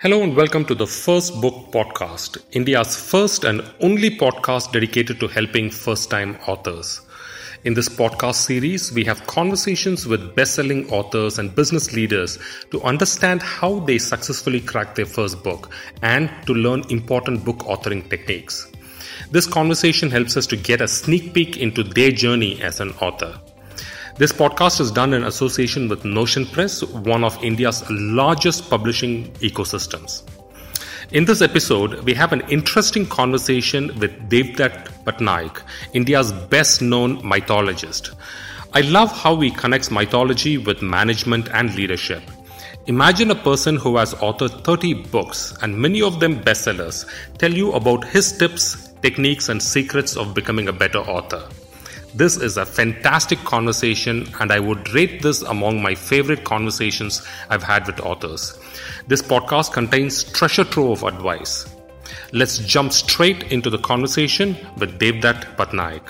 Hello and welcome to the First Book Podcast, India's first and only podcast dedicated to helping first time authors. In this podcast series, we have conversations with best selling authors and business leaders to understand how they successfully cracked their first book and to learn important book authoring techniques. This conversation helps us to get a sneak peek into their journey as an author. This podcast is done in association with Notion Press, one of India's largest publishing ecosystems. In this episode, we have an interesting conversation with Devdutt Pattanaik, India's best known mythologist. I love how he connects mythology with management and leadership. Imagine a person who has authored 30 books and many of them bestsellers tell you about his tips, techniques, and secrets of becoming a better author. This is a fantastic conversation, and I would rate this among my favorite conversations I've had with authors. This podcast contains treasure trove of advice. Let's jump straight into the conversation with Devdutt Pattanaik.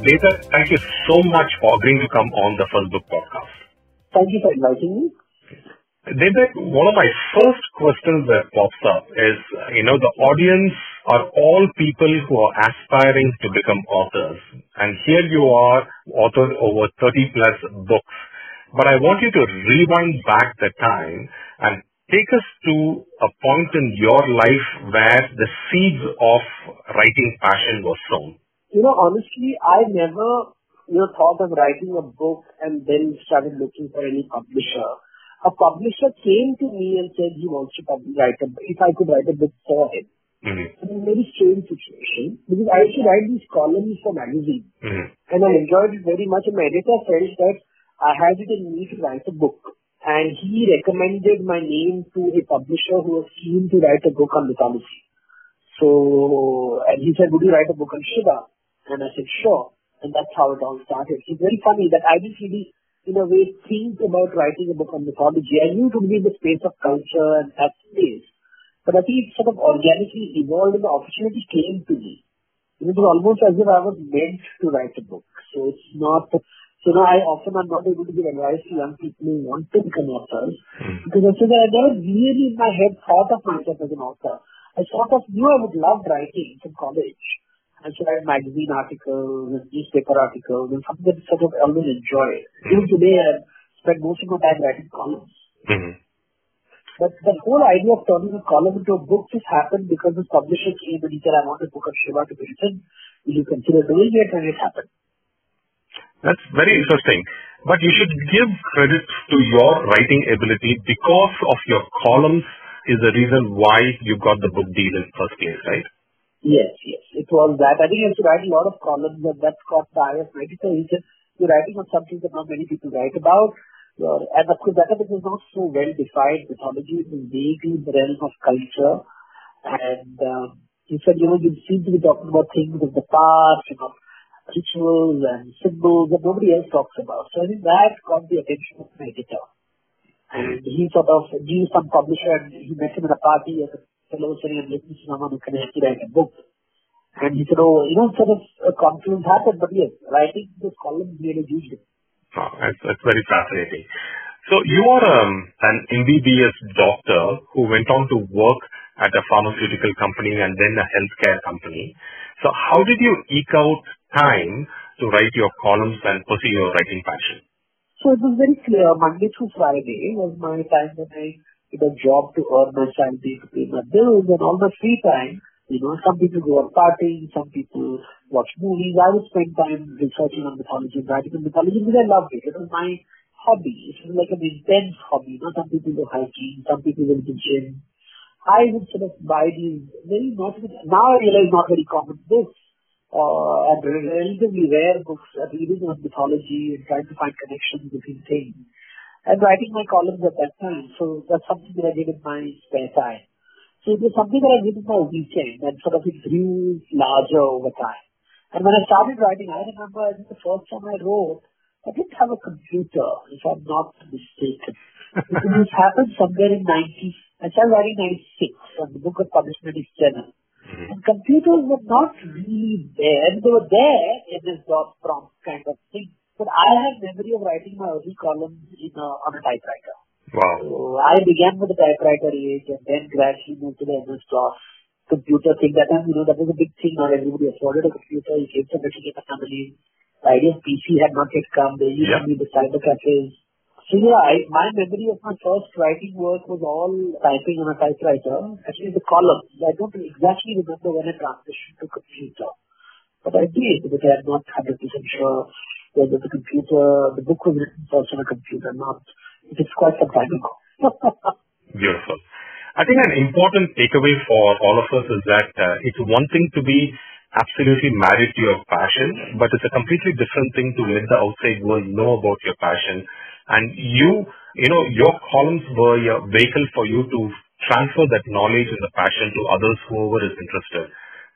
Devdutt, thank you so much for agreeing to come on the First Book podcast. Thank you for inviting me. Devdutt, one of my first questions that pops up is, you know, the audience are all people who are aspiring to become authors. And here you are, authored over 30 plus books. But I want you to rewind back the time and take us to a point in your life where the seeds of writing passion was sown. You know, honestly, I never, you know, thought of writing a book and then started looking for any publisher. A publisher came to me and said he wants to write a, book if I could write a book for him. Mm-hmm. It's a very strange situation because I used to write these columns for magazines mm-hmm. and I enjoyed it very much and my editor felt that I had it in me to write a book and he recommended my name to a publisher who was keen to write a book on mythology. So, and he said, would you write a book on Shiva? And I said, sure. And that's how it all started. It's very funny that I didn't really, in a way, think about writing a book on mythology. I knew it would be in the space of culture and that space. But I think it sort of organically evolved and the opportunity came to me. It was almost as if I was meant to write a book. So it's not, so now I often am not able to give advice to young people who want to become authors mm. because I said I never really in my head thought of myself as an author. I sort of knew I would love writing from college. I should write magazine articles and newspaper articles and something that I sort of always enjoy. Mm. Even today I spend most of my time writing columns. Mm-hmm. But the whole idea of turning a column into a book just happened because the publisher came and he said, I want a book of Shiva to be written. Will you consider doing it? And it happened. That's very interesting. But you should give credit to your writing ability because of your columns is the reason why you got the book deal in the first place, right? Yes, yes. It was that. I think I used to write a lot of columns and that caught the eye of my editor. He said, you're writing on something that not many people write about and of course, that is not so well defined. Mythology is vaguely in the realm of culture. And um, he said, you know, you seem to be talking about things of the past, you know, rituals and symbols that nobody else talks about. So I think that caught the attention of my editor. And he sort of knew some publisher and he met him at a party as a fellow saying, I'm looking someone who can me write a book. And he said, oh, you know, sort of a confluence happened, but yes, writing this column made a huge difference. Oh, that's, that's very fascinating. So you are um, an MBBS doctor who went on to work at a pharmaceutical company and then a healthcare company. So how did you eke out time to write your columns and pursue your writing passion? So it was very clear. Monday through Friday was my time when I did a job to earn my salary to pay my bills and all my free time you know, some people go out partying, some people watch movies. I would spend time researching on mythology and writing mythology because I loved it. It was my hobby. It was like an intense hobby. You know, some people go hiking, some people go to the gym. I would sort of buy these very not now I realize not very common books uh, and relatively rare books uh, reading on mythology and trying to find connections between things and writing my columns at that time. So that's something that I did in my spare time. So it was something that I did in my weekend and sort of it grew larger over time. And when I started writing, I remember I think the first time I wrote, I didn't have a computer, if I'm not mistaken. this happened somewhere in 90, I started writing 96 and the book was published in 97. Mm-hmm. And computers were not really there. They were there in this dot prompt kind of thing. But I have memory of writing my early columns in a, on a typewriter. Wow. So I began with the typewriter age and then gradually moved to the MS-DOS computer thing. That time, you know, that was a big thing. Not everybody afforded a computer. You came from Michigan family. The idea of PC had not yet come. There used Yeah. to be the cyber cafes. So yeah, I, my memory of my first writing work was all typing on a typewriter, actually the columns. I don't exactly remember when I transitioned to computer. But I did, but I'm not 100% sure whether the computer, the book was written first on a computer, not. It is quite some time ago. Beautiful. I think an important takeaway for all of us is that uh, it's one thing to be absolutely married to your passion, but it's a completely different thing to let the outside world know about your passion. And you, you know, your columns were your vehicle for you to transfer that knowledge and the passion to others, whoever is interested.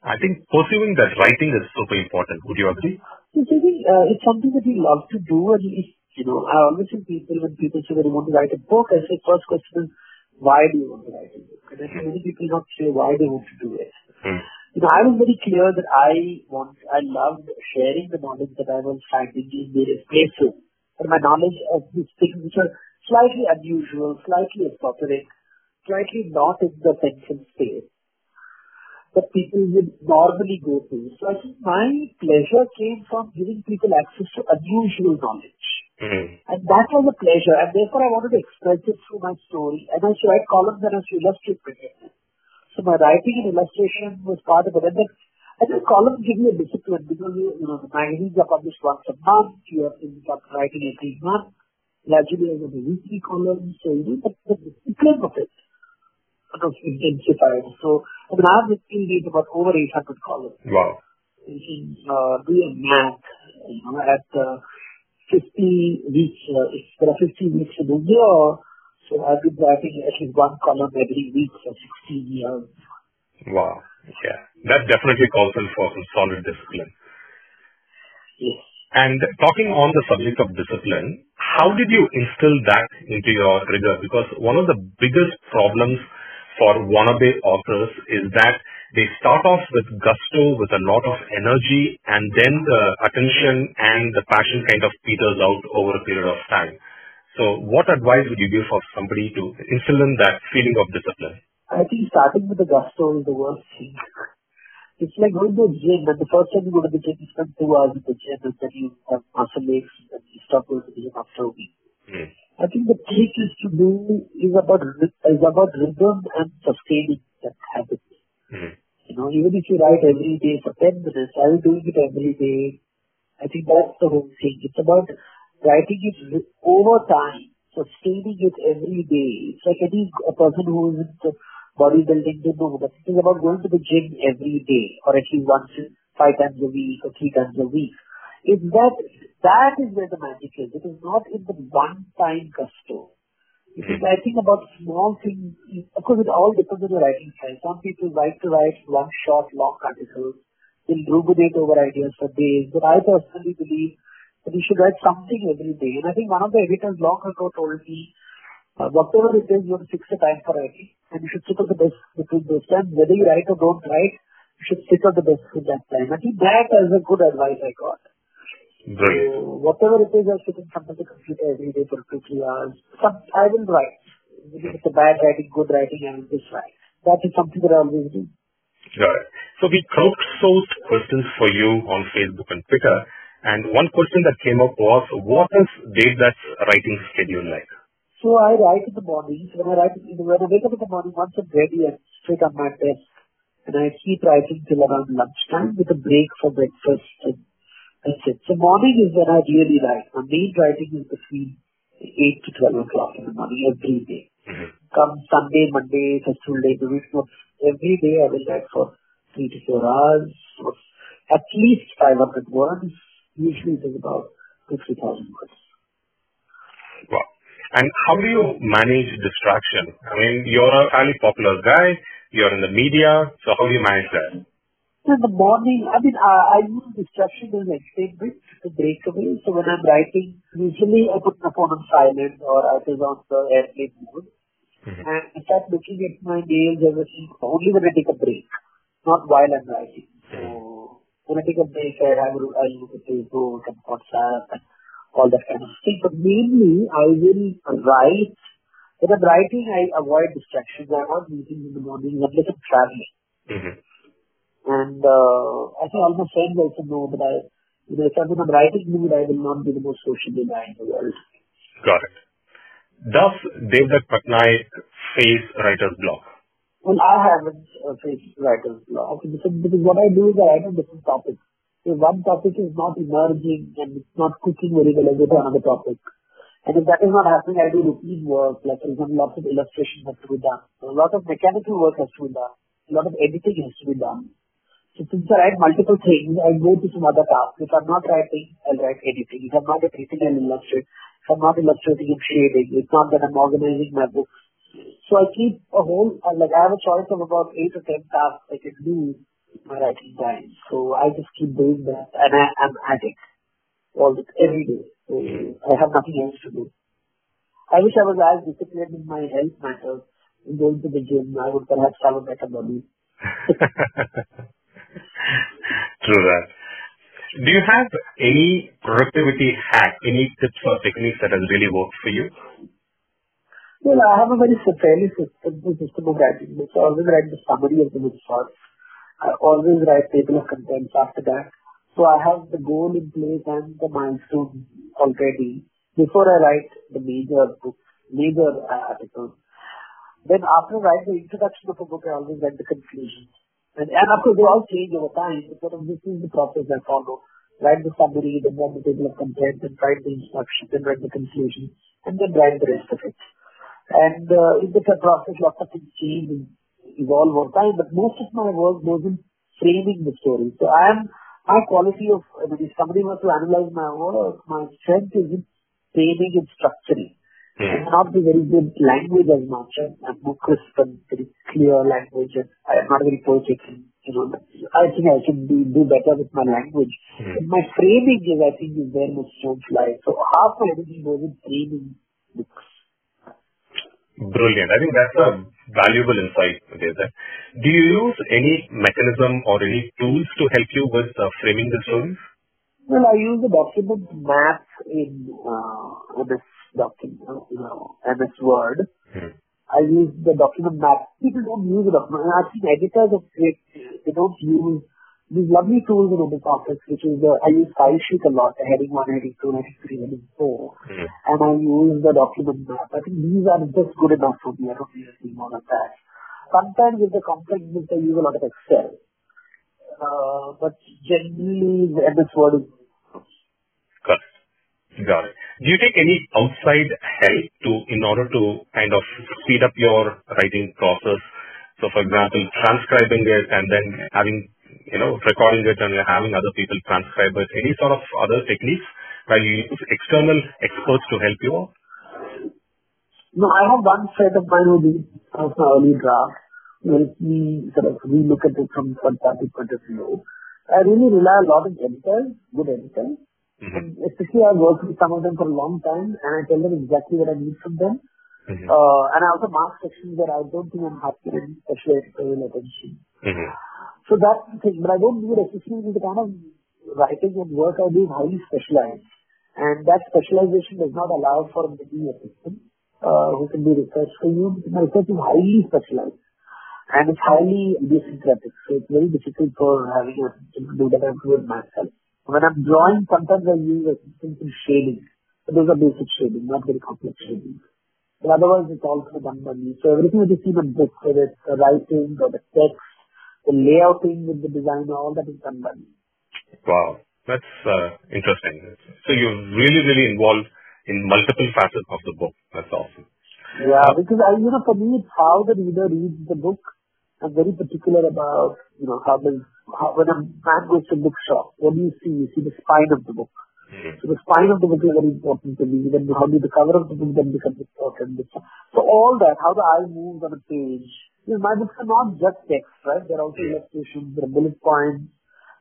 I think pursuing that writing is super important. Would you agree? So, uh, it's something that we love to do, and if, you know, I always tell people when people say they want to write a book, I say first question is, why do you want to write a book? And I think many people not clear why they want to do it. Hmm. You know, I was very clear that I want, I loved sharing the knowledge that I was finding in various places, and my knowledge of these things which are slightly unusual, slightly esoteric, slightly not in the pension space that people would normally go to. So I think my pleasure came from giving people access to unusual knowledge. Hmm. And that was a pleasure. And therefore I wanted to express it through my story. And I used to write columns and I used to illustrate it. So my writing and illustration was part of it. And then I think columns give you a discipline because you, know the magazines are published once a month. You have to start writing every month. Gradually I got a weekly column. So you know the, the discipline of it sort of intensified. So I mean I've written these about over 800 columns. Wow. You can uh, do a math, you know, at uh, 50 weeks, uh, if there are 50 weeks in a year, so I've been writing at least one column every week for 16 years. Wow. Yeah. That definitely calls in for some solid discipline. Yes. And talking on the subject of discipline, how did you instill that into your rigor? Because one of the biggest problems for wannabe authors is that they start off with gusto, with a lot of energy, and then the attention and the passion kind of peters out over a period of time. So what advice would you give for somebody to instill in that feeling of discipline? I think starting with the gusto is the worst thing. It's like going to a gym, and the first time you go to the gym, you spend two hours in the gym, and then you have muscle aches, and you stop going to the gym after a week. Hmm. I think the trick is to do is about is about rhythm and sustaining that habit. Hmm. You know, even if you write every day for 10 minutes, I was doing it every day. I think that's the whole thing. It's about writing it over time, sustaining it every day. It's like any a person who is into bodybuilding, they know that it is about going to the gym every day, or at least once, five times a week, or three times a week. It's that, that is where the magic is. It is not in the one-time gusto. It is, I think, about small things. Of course, it all depends on the writing style. Some people like to write one short, long articles. They'll ruminate over ideas for days. But I personally believe that you should write something every day. And I think one of the editors long ago told me, uh, whatever it is, you have to fix a time for writing. And you should sit on the desk between those times. Whether you write or don't write, you should sit on the desk at that time. I think that is a good advice I got. So whatever it is, I sit in front of the computer every day for two, three hours. Some, I will write. If it's a bad writing, good writing, I will just write. That is something that I always do. Got it. So we crowdsourced questions for you on Facebook and Twitter. And one question that came up was, what is Devdutt's writing schedule like? So I write in the morning. So when I write, when I wake up in the morning, once I'm ready, I'm straight on my desk. And I keep writing till around lunchtime with a break for breakfast. And that's it. So morning is when I really write. My main writing is between 8 to 12 o'clock in the morning every day. Mhm. Come Sunday, Monday, festival day, the week, no, every day I will write for 3 to 4 hours, or at least 500 words. Usually it is about 50,000 words. Wow. And how do you manage distraction? I mean, you're a fairly popular guy, you're in the media, so how do you manage that? In the morning, I mean, I, I use distraction as an entertainment to break away. So when I'm writing, usually I put my phone on silent or it is on the airplane mode. Mhm. And I start looking at my nails, everything, only when I take a break, not while I'm writing. So when I take a break, I have I look at Facebook and WhatsApp and all that kind of thing. But mainly, I will write When I'm writing, I avoid distractions. I avoid meetings in the morning unless I'm traveling. Mm-hmm. And uh, I think all my friends also know that I, you know, if I'm in a writing mood, I will not be the most sociable guy in the world. Got it. Does Devdutt Pattanaik face writer's block? Well, I haven't uh, faced writer's block because, because what I do is I write on different topics. So one topic is not emerging and it's not cooking very well, I go to another topic. And if that is not happening, I do routine work, like for example, lots of illustration has to be done. A lot of mechanical work has to be done. A lot of editing has to be done. So since I write multiple things, I go to some other tasks. If I'm not writing, I'll write editing. If I'm not editing, I'll illustrate. If I'm not illustrating, I'm shading. It's not that I'm organizing my books. So I keep a whole, uh, like I have a choice of about eight or ten tasks I can do my writing time. So I just keep doing that and I, I'm at it all the, every day. So I have nothing else to do. I wish I was as disciplined in my health matters. In going to the gym, I would perhaps have a better body. True that. Do you have any productivity hack, any tips or techniques that has really worked for you? Well, I have a very fairly simple system of writing. I always write the summary of the book first. I always write table of contents after that. So I have the goal in place and the milestone already before I write the major book, major uh, articles. Then after I write the introduction of a book, I always write the conclusion. And, and of course, they all change over time, but this is the process I follow. Write the summary, then write the table of contents, then write the instruction, then write the conclusion, and then write the rest of it. And uh, in the process, lots of things change and evolve over time, but most of my work goes in framing the story. So I am, my quality of, I mean, if somebody wants to analyze my work, my strength is in framing and structuring. Hmm. Not the very good language as much. I'm, I'm more crisp and very clear language. And I am not very poetic. You know, I think I should be, do better with my language. But my framing is, I think, is where my strength lies. So half my energy goes in framing books. Brilliant. I think that's a valuable insight, Devdutt. Do you use any mechanism or any tools to help you with uh, framing the stories? Well, I use the document map in uh, MS document, you know, MS Word. Hmm. I use the document map. People don't use the document. I've seen editors of great, they don't use these lovely tools in MS Office, which is the, I use Filesheet a lot, the heading 1, heading 2, heading 3, heading 4. Hmm. And I use the document map. I think these are just good enough for me. I don't need anything more than that. Sometimes with the complex books, I use a lot of Excel. Uh, but generally, the MS Word is Got it. Got it. Do you take any outside help to, in order to kind of speed up your writing process? So, for example, transcribing it and then having, you know, recording it and having other people transcribe it. Any sort of other techniques where you use external experts to help you? No, I have one friend of mine did of my early draft, where we sort of relook at it from third party point of view. I really rely a lot on editors, good editors. Mm-hmm. And especially I worked with some of them for a long time and I tell them exactly what I need from them. Mm-hmm. Uh, and I also mark sections that I don't think I'm happy in special attention. Mm-hmm. So that's the thing. But I don't do it especially the kind of writing and work I do is highly specialized. And that specialization does not allow for a mini assistant uh, who can do research for you. My research is highly specialized. And it's highly idiosyncratic. So it's very difficult for having a assistant to do that. I do it myself. When I'm drawing, sometimes I use assistants in shading. Those are basic shading, not very complex shading. But otherwise, it's all done by me. So everything that you see in the book, whether it's the writing or the text, the layouting with the designer, all that is done by me. Wow. That's uh, interesting. So you're really, really involved in multiple facets of the book. That's awesome. Yeah, because I, you know, for me, it's how the reader reads the book. I'm very particular about, you know, how does, how, when a man goes to bookshop, what do you see? You see the spine of the book. Mhm. So the spine of the book is very important to me. Then how do the cover of the book then becomes important. So all that, how the eye moves on a page. You know, my books are not just text, right? There are also illustrations, there are bullet points,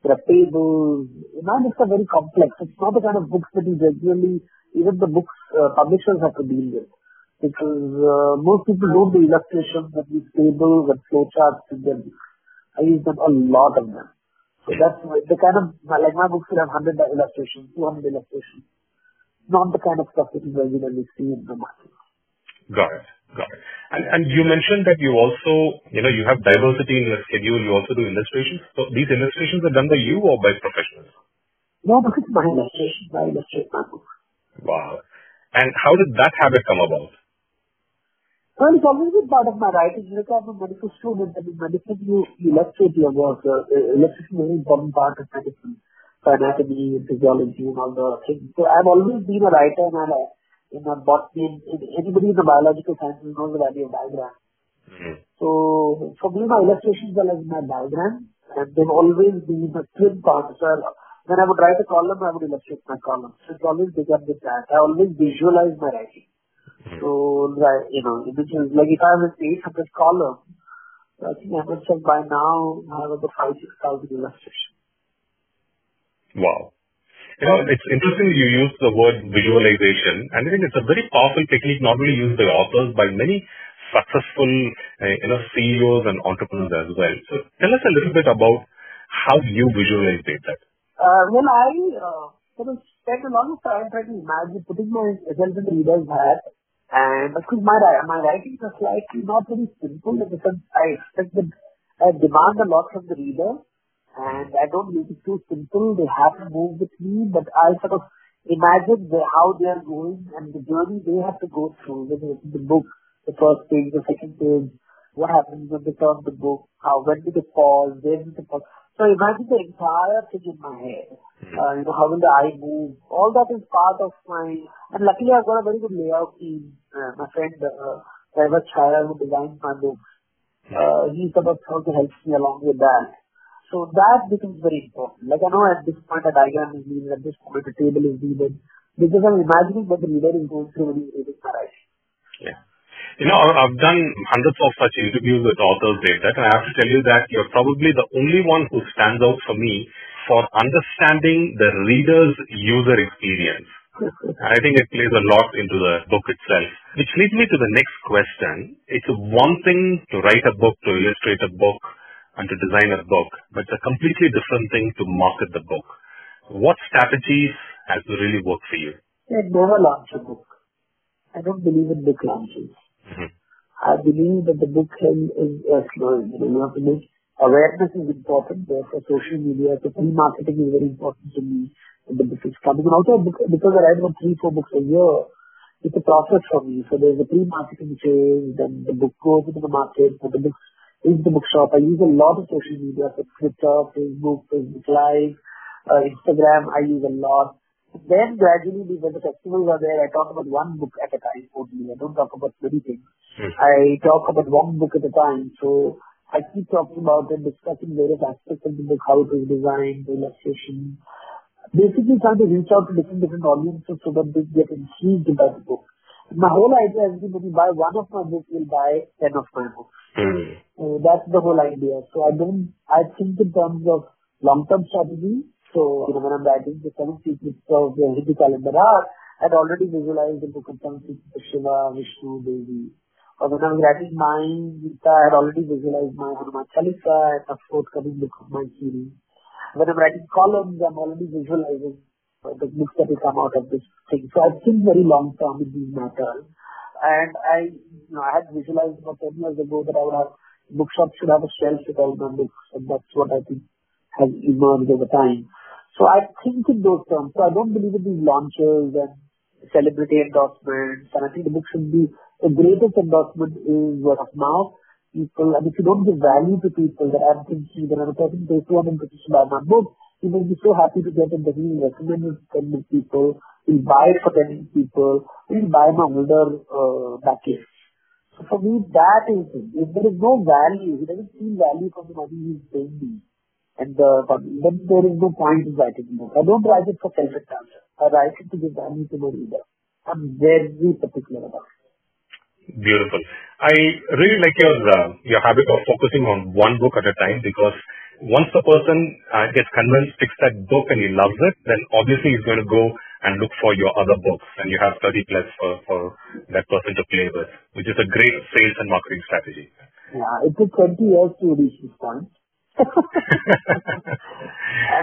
there are tables. My books are very complex. It's not the kind of books that you regularly, even the books uh, publishers have to deal with. Because uh, most people don't do illustrations and use tables and flowcharts in their books. I use them a lot of them. So that's the kind of, like my books will have 100 illustrations, 200 illustrations. Not the kind of stuff that you regularly see in the market. Got it. Got it. And, and you mentioned that you also, you know, you have diversity in your schedule. You also do illustrations. So these illustrations are done by you or by professionals? No, because my illustration, I illustrate my illustration. Wow. And how did that habit come about? Well, it's always been part of my writing. Look, I'm a medical student, and in medicine, you, you illustrate your work. Uh, illustration is a very important part of medicine, anatomy and physiology and all the things. So I've always been a writer and a in a botany, in, anybody in the biological sciences knows the value of diagram. Mm-hmm. So for me, my illustrations are like my diagram, and they've always been a twin part. So when I would write a column, I would illustrate my column. So it's always begun with that. I always visualize my writing. So, you know, images, like if I have an 800 column, I think I must have by now have about 5, 6,000 illustrations. Wow. You know, it's interesting you use the word visualization, and I think it's a very powerful technique not only used by authors, by many successful, uh, you know, CEOs and entrepreneurs as well. So tell us a little bit about how you visualize that. Uh, well, I uh, sort of spent a long time trying to imagine putting in the reader's hat, and because my my writings are slightly not very simple because I expect that I demand a lot from the reader and I don't make it too simple. They have to move with me, but I sort of imagine the, how they are going and the journey they have to go through. Whether it's the book, the first page, the second page, what happens when they turn the book, how when do they pause, where do they pause. So imagine the entire thing in my head. Uh, you know, how will the eye move? All that is part of my. And luckily, I've got a very good layout team. Uh, my friend, uh, Chaya, who designed my books, hmm. uh, he sort of also helps me along with that. So that becomes very important. Like I know at this point a diagram is needed, at this point a table is needed, because I'm imagining what the reader is going through when he's reading my writing. Yeah. You know, I've done hundreds of such interviews with authors, Dave, that, and I have to tell you that you're probably the only one who stands out for me for understanding the reader's user experience. I think it plays a lot into the book itself. Which leads me to the next question. It's one thing to write a book, to illustrate a book, and to design a book, but it's a completely different thing to market the book. What strategies has really worked for you? I never launch a book. I don't believe in book launches. Mm-hmm. I believe that the book is uh, slow. You know, you have to make awareness is important. Therefore, social media, so pre-marketing is very important to me. And the book is coming. And also, because I write about three, four books a year, it's a process for me. So there's a pre-marketing phase, then the book goes into the market, and the book is the bookshop. I use a lot of social media, so Twitter, Facebook, Facebook Live, uh, Instagram, I use a lot. Then gradually, when the festivals are there, I talk about one book at a time only. I don't talk about many things. Mm. I talk about one book at a time. So I keep talking about it, discussing various aspects of the book, how it is designed, the illustration. Basically trying to reach out to different different audiences so that they get intrigued by the book. My whole idea is that when you buy one of my books, you'll buy ten of my books. Mm. So that's the whole idea. So I don't, I think in terms of long-term strategy. So, you know, when I'm writing the seven secrets of the Hindu calendar art, I'd already visualized the book of seven secrets of Shiva, Vishnu, Devi. When I was writing mine, I had already visualized my Hanuman Chalisa and a forthcoming book of my series. When I'm writing columns, I'm already visualizing the books that will come out of this thing. So I think very long term in these matters. And I, you know, I had visualized about 10 years ago that have, bookshops should have a shelf with all my books, and that's what I think has emerged over time. So I think in those terms. So I don't believe in these launches and celebrity endorsements, and I think the book should be, the greatest endorsement is word of mouth. People, and if you don't give value to people that I'm thinking that a person pays 200 rupees to buy my book, he will be so happy to get it that he will recommend it to 10 people He'll buy it for 10 people. He'll buy my older uh, package. So for me, that is it. If there is no value, he doesn't see value from the money he's paying me. And uh, then there is no point in writing the book. I don't write it for self-expansion. I write it to give value to my reader. I'm very particular about it. Beautiful. I really like your uh, your habit of focusing on one book at a time because once the person uh, gets convinced, picks that book and he loves it, then obviously he's going to go and look for your other books and you have 30 plus for, for that person to play with, which is a great sales and marketing strategy. Yeah, it took 20 years to reach this point. and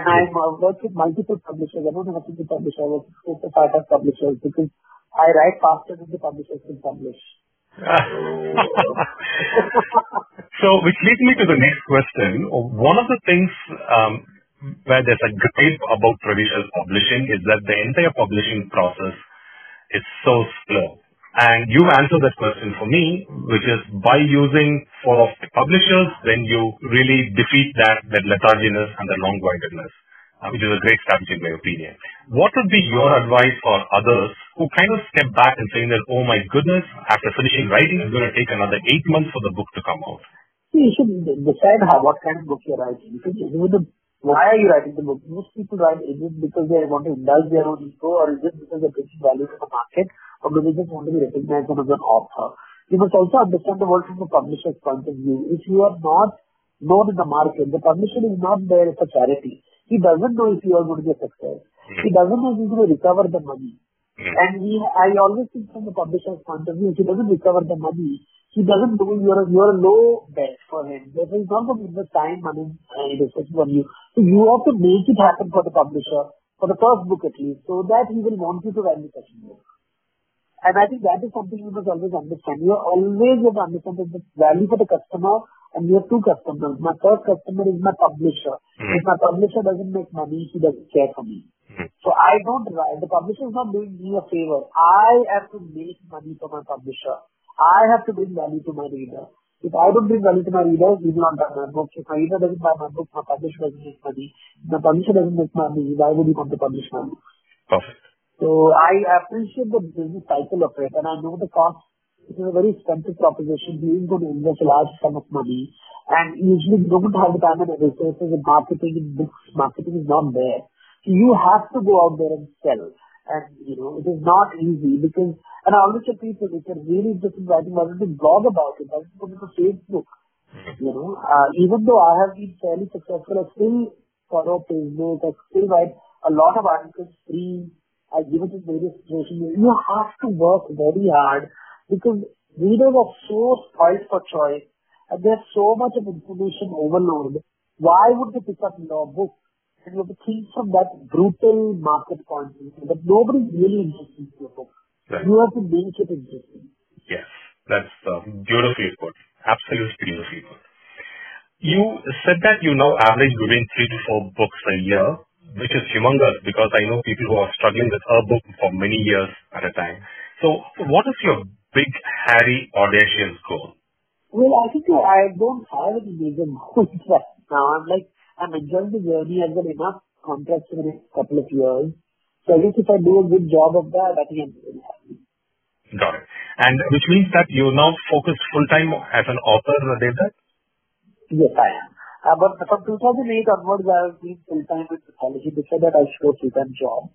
I'm uh, worked with multiple publishers. I don't have a single publisher. I work with four to five publishers because I write faster than the publishers can publish. So, which leads me to the next question. One of the things um, where there's a gripe about traditional publishing is that the entire publishing process is so slow. And you've answered that question for me, which is by using four of the publishers, then you really defeat that, that letharginess and the long-windedness, uh, which is a great strategy in my opinion. What would be your advice for others who kind of step back and saying that, oh my goodness, after finishing writing, it's going to take another eight months for the book to come out? You should decide how, what kind of book you're writing. Why are you writing the book? Most people write, is it because they want to indulge their own ego or is it because they're bringing value to the market? or do they just want to be recognized as an author? You must also understand the world from the publisher's point of view. If you are not known in the market, the publisher is not there for charity. He doesn't know if you are going to be a success. Mm. He doesn't know if he's going to recover the money. Mm. And he, I always think from the publisher's point of view, if he doesn't recover the money, he doesn't know you're a, you're a low bet for him. Therefore, he's not going to invest time, money, and resources on you. So you have to make it happen for the publisher, for the first book at least, so that he will want you to write the second book. And I think that is something you must always understand. You always have to understand that the value for the customer and you have two customers. My first customer is my publisher. Mm-hmm. If my publisher doesn't make money, he doesn't care for me. Mm-hmm. So I don't write. The publisher is not doing me a favor. I have to make money for my publisher. I have to bring value to my reader. If I don't bring value to my reader, he will not buy my book. If my reader doesn't buy my book, my publisher doesn't make money. If my publisher doesn't make money, why would he want to publish my book? Perfect. So I appreciate the business cycle of it, and I know the cost. It is a very expensive proposition. You going to invest a large sum of money, and usually you don't have the time and resources in marketing and books. Marketing is not there. You have to go out there and sell. And, you know, it is not easy because, and I always tell people, if you're really in writing, why don't you blog about it? Why don't you put it on Facebook? You know, uh, even though I have been fairly successful, I still follow Facebook, I still write a lot of articles free I give it in various situations. You have to work very hard because readers are so spoiled for choice and there's so much of information overload. Why would they pick up your book? And you have to think from that brutal market point of view that nobody's really interested in your book. Right. You have to make it interesting. Yes, that's uh, beautifully put. Absolutely beautifully put. You said that you now average between three to four books a year which is humongous because I know people who are struggling with a book for many years at a time. So, what is your big, hairy, audacious goal? Well, I think I don't have any major goals right now. I'm like, I'm enjoying the journey. I've got enough contracts for the next couple of years. So I guess if I do a good job of that, I think I'm really happy. Got it. And which means that you're now focused full time as an author, Devdutt? Yes, I am. Uh, but from 2008 onwards, I have been full-time in mythology. Before that, I show full-time job.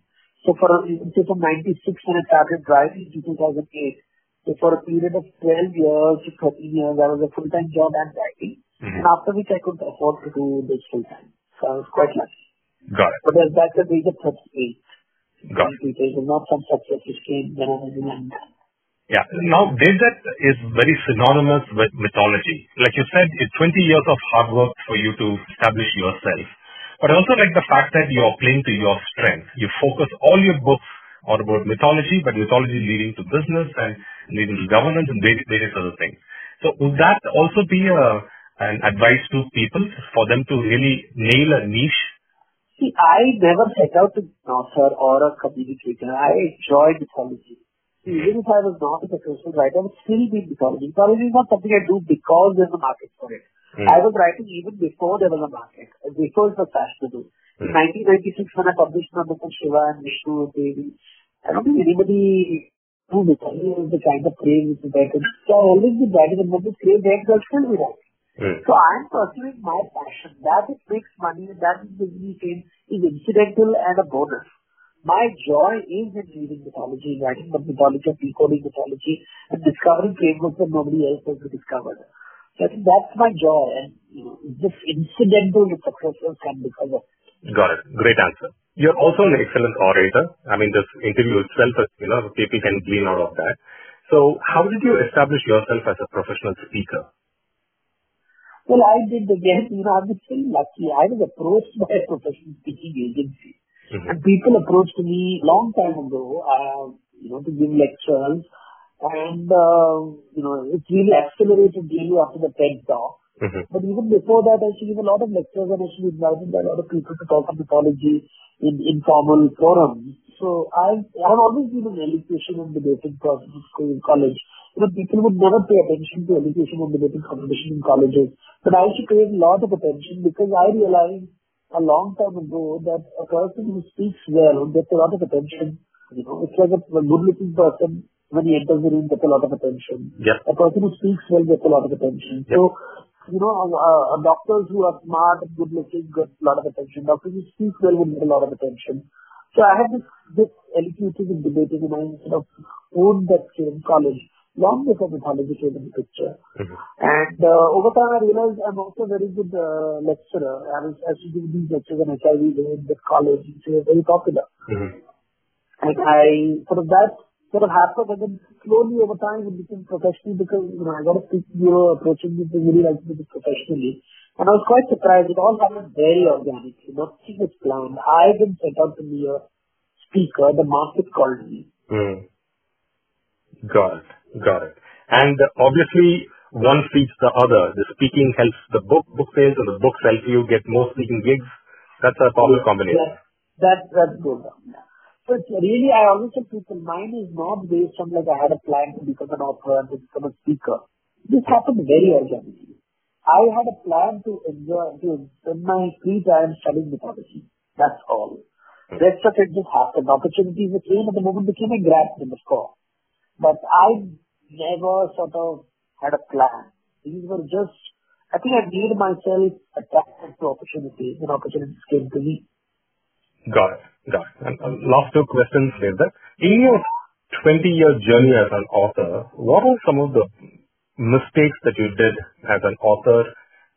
So for, say from 96 when I started driving to 2008, so for a period of 12 years to 13 years, I was a full-time job and writing. Mm-hmm. And after which I could afford to do this full-time. So I was quite lucky. Got it. But that's the age of 38. Got it. Not some success which came when I was in. Yeah. Now, Devdutt is very synonymous with mythology. Like you said, it's 20 years of hard work for you to establish yourself. But I also like the fact that you're playing to your strength. You focus all your books on about mythology, but mythology leading to business and leading to governance and various other things. So would that also be a, an advice to people for them to really nail a niche? See, I never set out to be an author or a communicator. I enjoy mythology even if I was not a successful writer, I would still be mythology. Mythology is not something I do because there's a market for it. Mm. I was writing even before there was a market, before it was fashionable. Mm. In 1996, when I published my book on Shiva and Vishnu and Devi, I don't think anybody knew mythology was the kind of craze which is there. So I always been writing and when this craze there, I'll still be writing. Mm. So I'm pursuing my passion. That it makes money, that gives me fame is incidental and a bonus. My joy is in reading mythology, writing the mythology decoding mythology and discovering frameworks that nobody else has discovered. So I think that's my joy and you know, just incidental successes come because of it. Got it. Great answer. You're also an excellent orator. I mean, this interview itself, you know, people can glean out of that. So how did you establish yourself as a professional speaker? Well, I did again, you know, I was very lucky. I was approached by a professional speaking agency Mm-hmm. And people approached me long time ago, uh, you know, to give lectures. And, uh, you know, it really accelerated really after the TED talk. Mm-hmm. But even before that, I used to give a lot of lectures and I used to be invited by a lot of people to talk on mythology in informal forums. So I I have always been an elocution and debating process in school in college. You know, people would never pay attention to elocution and debating competition in colleges. But I used to pay a lot of attention because I realized a long time ago that a person who speaks well gets a lot of attention. You know, it's like a, a good looking person when he enters the room gets a lot of attention. Yep. A person who speaks well gets a lot of attention. Yep. So you know, uh, uh, doctors who are smart and good looking get a lot of attention. Doctors who speak well would get a lot of attention. So I had this, this elocuting and debating and I sort of owned that in college long before mythology came in the picture. Mm-hmm. And uh, over time I realized I'm also a very good uh, lecturer. I was, to give these lectures on HIV in the college, which was very popular. Mm-hmm. And I, sort of that sort of happened and then slowly over time it became professional because, you know, I got a speaking bureau approaching me to really like to do this professionally. And I was quite surprised. It all happened very organically. Nothing was planned. I didn't set out to be a speaker. The market called me. Mm. Got it. Got it. And obviously, one feeds the other. The speaking helps the book, book sales, and the books help you get more speaking gigs. That's a powerful combination. Yeah, that, that's good. Yeah. But really, I always tell people, mine is not based on like I had a plan to become an author and to become a speaker. This happened very organically. I had a plan to enjoy, to spend my free time studying mythology. That's all. Rest of it just happened. Opportunities came at the moment became a grab them, of course. But I never sort of had a plan. These were just, I think I made myself attracted to opportunities and opportunities came to me. Got it. Got it. And last two questions that in your 20-year journey as an author, what are some of the mistakes that you did as an author?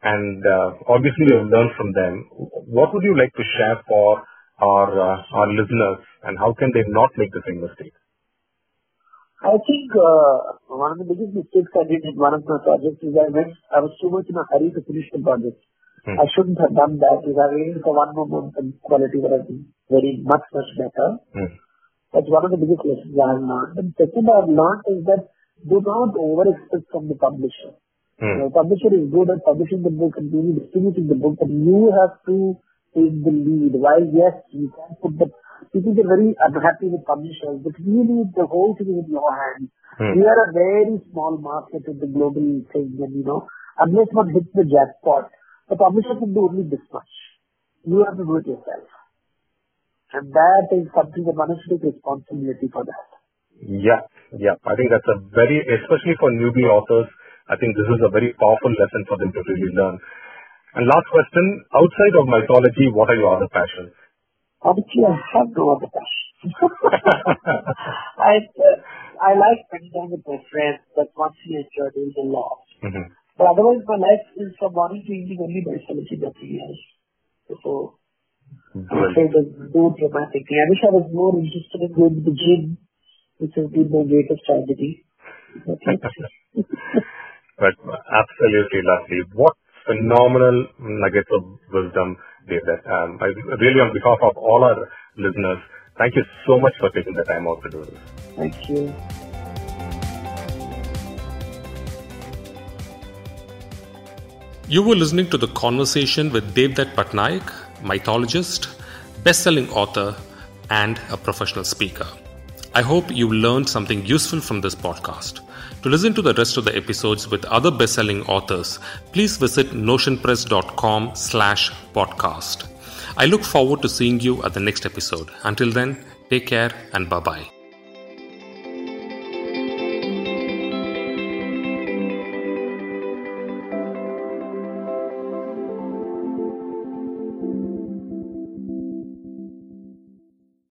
And uh, obviously, you've learned from them. What would you like to share for our uh, our listeners, and how can they not make the same mistake? I think uh, one of the biggest mistakes I did in one of my projects is I went, I was too much in a hurry to finish the project. I shouldn't have done that. If I waited for one more month, the quality would have been very much, much better. Hmm. That's one of the biggest lessons I have learned. And second I've learned is that do not over-expect from the publisher. Hmm. The publisher is good at publishing the book and really distributing the book, but you have to take the lead. While yes, you can put the people get very unhappy with publishers, but really the whole thing is in your hands. Hmm. We are a very small market in the global thing, and you know, unless one hits the jackpot, the publisher can do only this much. You have to do it yourself. And that is something that one has to take responsibility for that. Yeah, yeah. I think that's a very, especially for newbie authors, I think this is a very powerful lesson for them to really learn. And last question, outside of mythology, what are your other passions? Obviously, I have no other passions. I, uh, I like spending time with my friends, but once you enjoy doing a lot. Mm-hmm. But otherwise, my life is from morning to evening only by celebrity nothing else. So, I say there's no dramatic. I wish I was more interested in going to the gym, which has been my greatest tragedy. but absolutely lovely. What phenomenal nuggets of wisdom, David. Um, I really, on behalf of all our listeners, thank you so much for taking the time out to do this. Thank you. You were listening to the conversation with Devdutt Pattanaik, mythologist, best-selling author, and a professional speaker. I hope you learned something useful from this podcast. To listen to the rest of the episodes with other best-selling authors, please visit notionpress.com slash podcast. I look forward to seeing you at the next episode. Until then, take care and bye-bye.